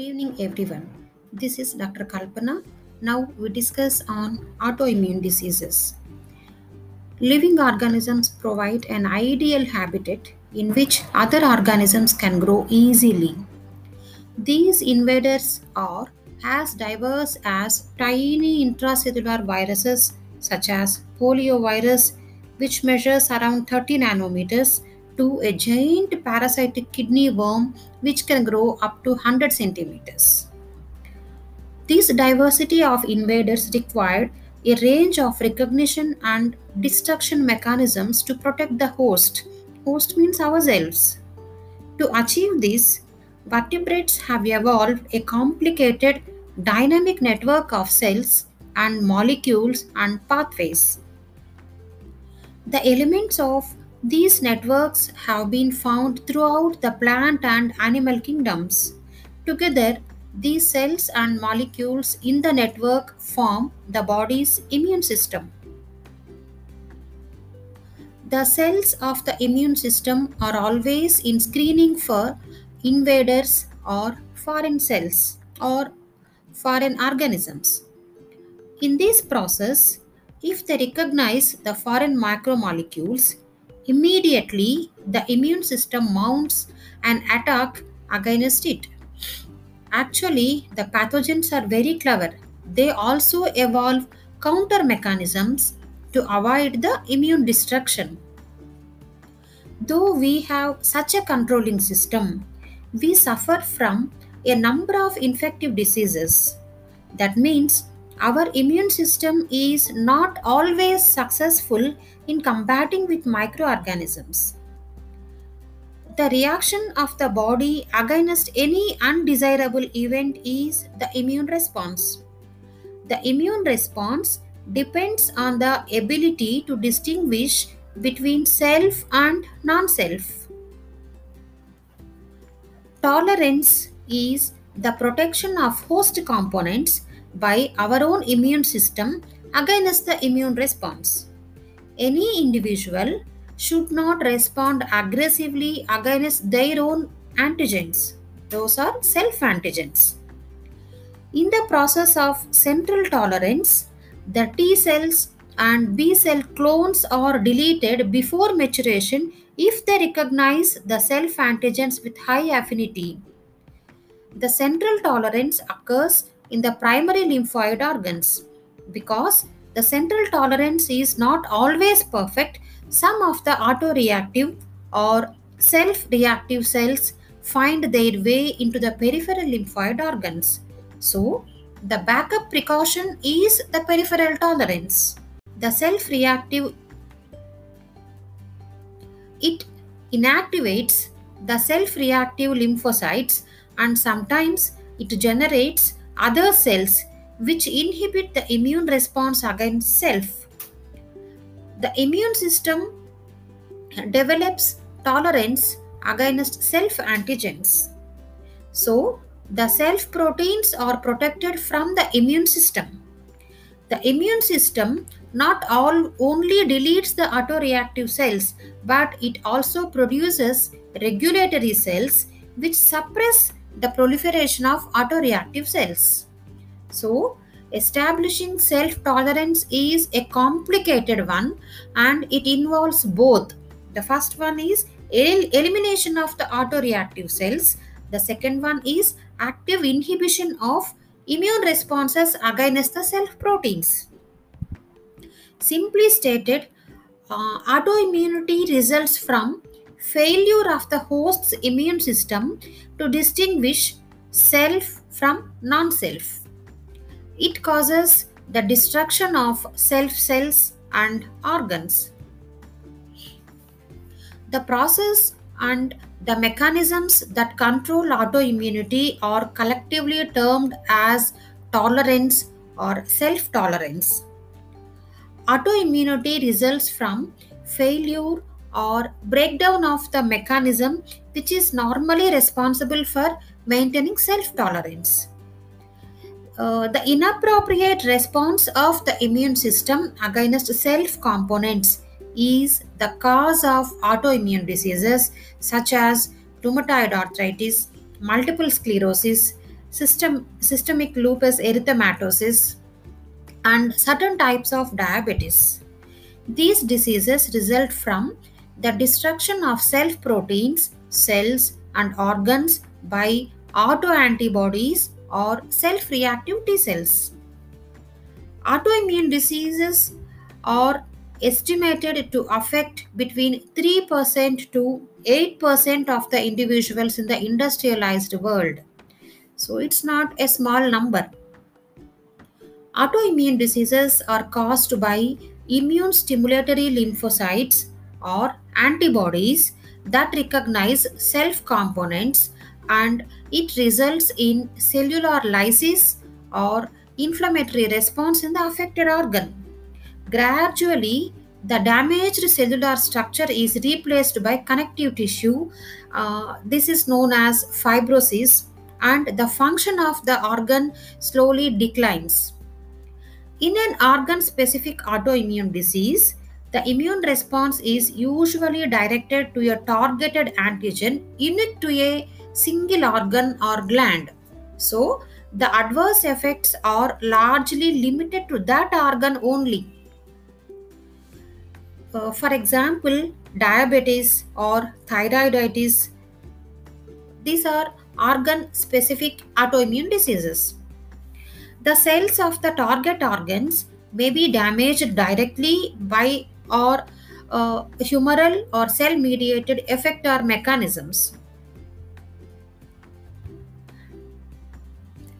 Good evening, everyone. This is Dr. Kalpana. Now we discuss on autoimmune diseases. Living organisms provide an ideal habitat in which other organisms can grow easily. These invaders are as diverse as tiny intracellular viruses such as poliovirus, which measures around 30 nanometers, to a giant parasitic kidney worm, which can grow up to 100 centimeters. This diversity of invaders required a range of recognition and destruction mechanisms to protect the host. Host means ourselves. To achieve this, vertebrates have evolved a complicated dynamic network of cells and molecules and pathways. The elements of these networks have been found throughout the plant and animal kingdoms. Together, these cells and molecules in the network form the body's immune system. The cells of the immune system are always in screening for invaders or foreign cells or foreign organisms. In this process, if they recognize the foreign macromolecules, immediately the immune system mounts an attack against it. Actually, the pathogens are very clever. They also evolve counter mechanisms to avoid the immune destruction. Though we have such a controlling system, we suffer from a number of infective diseases. That means our immune system is not always successful in combating with microorganisms. The reaction of the body against any undesirable event is the immune response. The immune response depends on the ability to distinguish between self and non self. Tolerance is the protection of host components by our own immune system against the immune response. Any individual should not respond aggressively against their own antigens. Those are self antigens. In the process of central tolerance, the T cells and B cell clones are deleted before maturation if they recognize the self antigens with high affinity. The central tolerance occurs in the primary lymphoid organs. Because the central tolerance is not always perfect, some of the autoreactive or self reactive cells find their way into the peripheral lymphoid organs. So, the backup precaution is the peripheral tolerance. The self reactive it inactivates the self reactive lymphocytes and sometimes it generates other cells which inhibit the immune response against self. The immune system develops tolerance against self antigens. So, the self proteins are protected from the immune system. The immune system not all only deletes the autoreactive cells but it also produces regulatory cells which suppress the proliferation of autoreactive cells. So, establishing self tolerance is a complicated one and it involves both. The first one is el- elimination of the autoreactive cells, the second one is active inhibition of immune responses against the self proteins. Simply stated, uh, autoimmunity results from failure of the host's immune system to distinguish self from non self. It causes the destruction of self cells and organs. The process and the mechanisms that control autoimmunity are collectively termed as tolerance or self tolerance. Autoimmunity results from failure or breakdown of the mechanism which is normally responsible for maintaining self tolerance. Uh, the inappropriate response of the immune system against self components is the cause of autoimmune diseases such as rheumatoid arthritis, multiple sclerosis, system, systemic lupus erythematosus, and certain types of diabetes. These diseases result from the destruction of self proteins, cells, and organs by autoantibodies or self reactive T cells. Autoimmune diseases are estimated to affect between 3% to 8% of the individuals in the industrialized world. So it's not a small number. Autoimmune diseases are caused by immune stimulatory lymphocytes or antibodies that recognize self components and it results in cellular lysis or inflammatory response in the affected organ. Gradually, the damaged cellular structure is replaced by connective tissue. Uh, this is known as fibrosis, and the function of the organ slowly declines. In an organ specific autoimmune disease, the immune response is usually directed to a targeted antigen unique to a single organ or gland. So, the adverse effects are largely limited to that organ only. Uh, for example, diabetes or thyroiditis, these are organ specific autoimmune diseases. The cells of the target organs may be damaged directly by or uh, humoral or cell mediated effector mechanisms.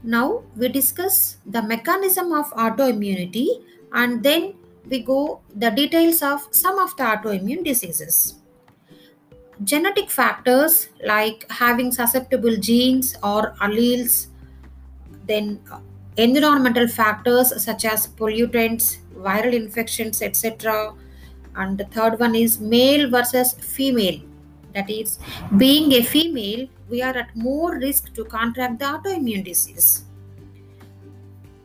Now we discuss the mechanism of autoimmunity and then we go the details of some of the autoimmune diseases. Genetic factors like having susceptible genes or alleles, then environmental factors such as pollutants, viral infections, etc. And the third one is male versus female. That is, being a female, we are at more risk to contract the autoimmune disease.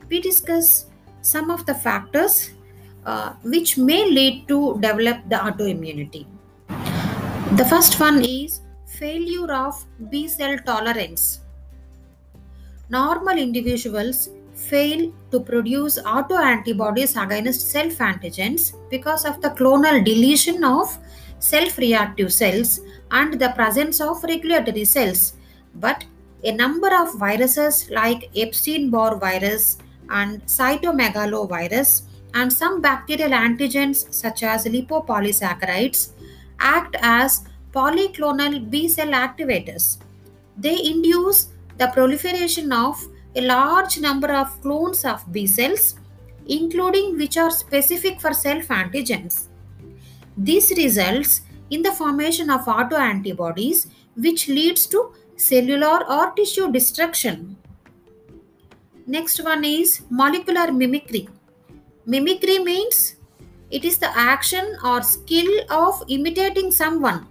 We discuss some of the factors uh, which may lead to develop the autoimmunity. The first one is failure of B cell tolerance. Normal individuals fail to produce autoantibodies against self antigens because of the clonal deletion of self reactive cells and the presence of regulatory cells. But a number of viruses like Epstein Barr virus and cytomegalovirus and some bacterial antigens such as lipopolysaccharides act as polyclonal B cell activators. They induce the proliferation of a large number of clones of B cells, including which are specific for self antigens. This results in the formation of autoantibodies, which leads to cellular or tissue destruction. Next one is molecular mimicry. Mimicry means it is the action or skill of imitating someone.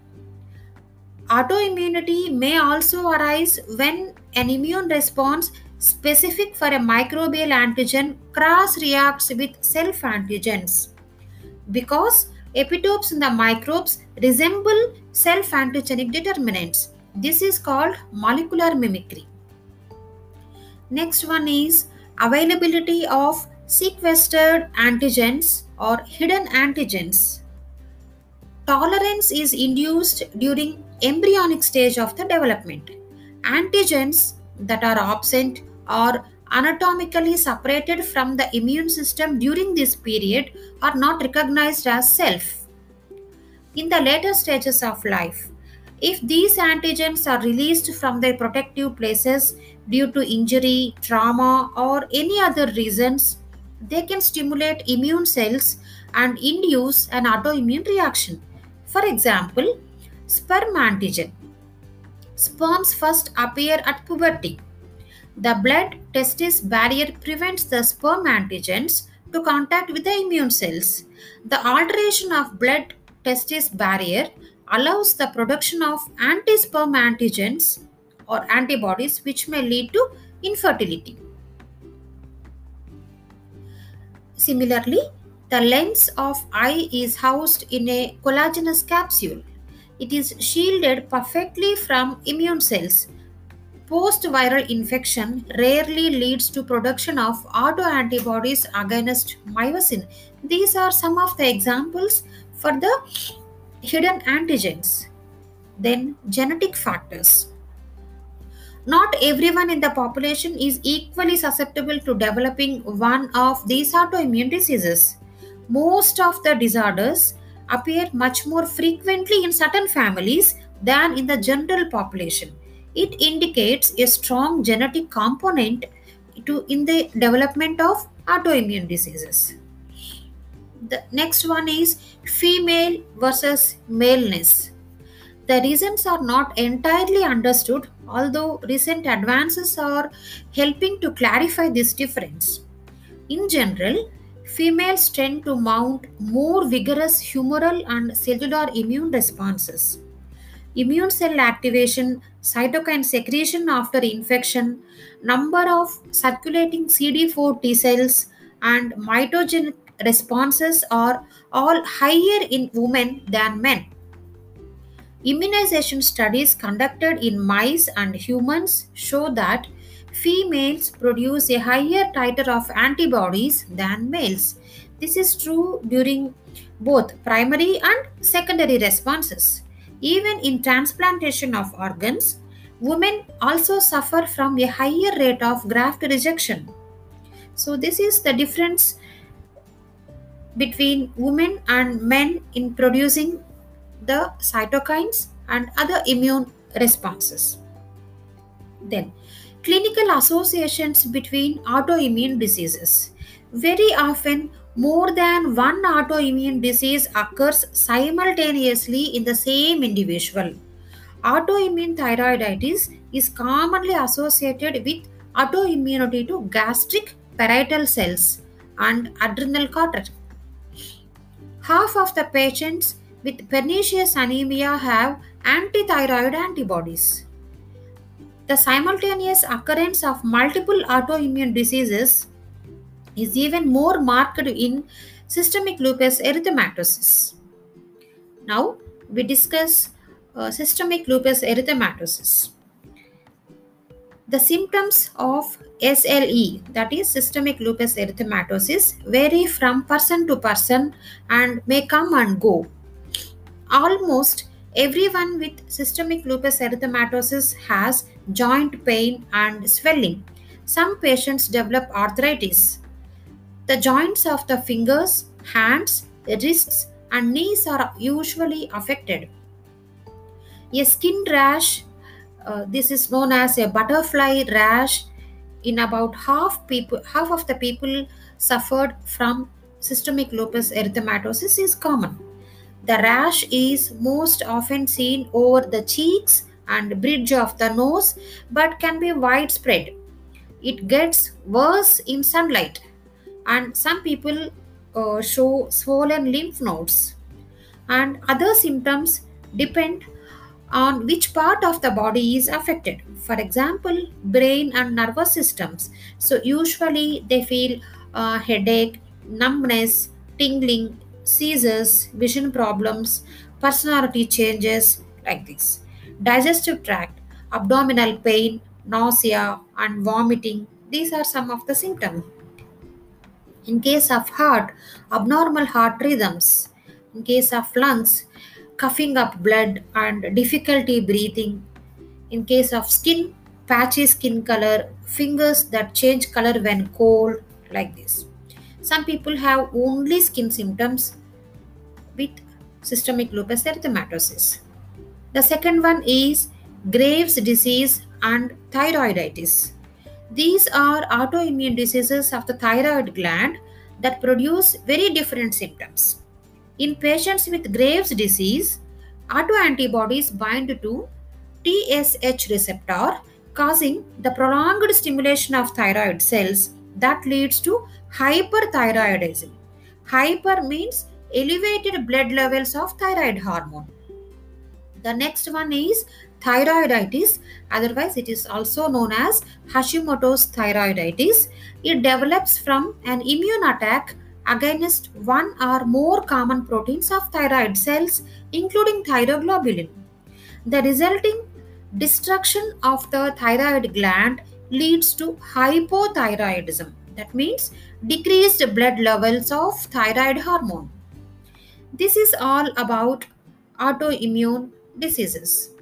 Autoimmunity may also arise when an immune response specific for a microbial antigen cross reacts with self antigens because epitopes in the microbes resemble self antigenic determinants. This is called molecular mimicry. Next one is availability of sequestered antigens or hidden antigens. Tolerance is induced during embryonic stage of the development. Antigens that are absent or anatomically separated from the immune system during this period are not recognized as self. In the later stages of life, if these antigens are released from their protective places due to injury, trauma, or any other reasons, they can stimulate immune cells and induce an autoimmune reaction. For example, sperm antigen. Sperms first appear at puberty. The blood testis barrier prevents the sperm antigens to contact with the immune cells. The alteration of blood testis barrier allows the production of anti-sperm antigens or antibodies which may lead to infertility. Similarly, the lens of eye is housed in a collagenous capsule. It is shielded perfectly from immune cells. Post-viral infection rarely leads to production of autoantibodies against myosin. These are some of the examples for the hidden antigens. Then genetic factors. Not everyone in the population is equally susceptible to developing one of these autoimmune diseases. Most of the disorders appear much more frequently in certain families than in the general population. It indicates a strong genetic component to, in the development of autoimmune diseases. The next one is female versus maleness. The reasons are not entirely understood, although recent advances are helping to clarify this difference. In general, females tend to mount more vigorous humoral and cellular immune responses. Immune cell activation, cytokine secretion after infection, number of circulating CD4 T cells, and mitogenic responses are all higher in women than men. Immunization studies conducted in mice and humans show that females produce a higher titer of antibodies than males. This is true during both primary and secondary responses. Even in transplantation of organs, women also suffer from a higher rate of graft rejection. So, this is the difference between women and men in producing the cytokines and other immune responses. Then, clinical associations between autoimmune diseases. Very often, more than one autoimmune disease occurs simultaneously in the same individual. Autoimmune thyroiditis is commonly associated with autoimmunity to gastric parietal cells and adrenal cortex. Half of the patients with pernicious anemia have antithyroid antibodies. The simultaneous occurrence of multiple autoimmune diseases is even more marked in systemic lupus erythematosus. Now, we discuss uh, systemic lupus erythematosus. The symptoms of SLE, that is systemic lupus erythematosus, vary from person to person and may come and go almost everyone with systemic lupus erythematosus has joint pain and swelling. Some patients develop arthritis. The joints of the fingers, hands, wrists, and knees are usually affected. A skin rash, uh, this is known as a butterfly rash, in about half people, half of the people suffered from systemic lupus erythematosus is common. The rash is most often seen over the cheeks and bridge of the nose but can be widespread. It gets worse in sunlight, and some people uh, show swollen lymph nodes. And other symptoms depend on which part of the body is affected. For example, brain and nervous systems. So, usually they feel uh, headache, numbness, tingling, seizures, vision problems, personality changes, like this. Digestive tract, abdominal pain, nausea, and vomiting. These are some of the symptoms. In case of heart, abnormal heart rhythms. In case of lungs, coughing up blood and difficulty breathing. In case of skin, patchy skin color, fingers that change color when cold, like this. Some people have only skin symptoms with systemic lupus erythematosus. The second one is Graves' disease and thyroiditis. These are autoimmune diseases of the thyroid gland that produce very different symptoms. In patients with Graves' disease, autoantibodies bind to TSH receptor, causing the prolonged stimulation of thyroid cells that leads to hyperthyroidism. Hyper means elevated blood levels of thyroid hormone. The next one is thyroiditis, otherwise, it is also known as Hashimoto's thyroiditis. It develops from an immune attack against one or more common proteins of thyroid cells, including thyroglobulin. The resulting destruction of the thyroid gland leads to hypothyroidism. That means decreased blood levels of thyroid hormone. This is all about autoimmune diseases.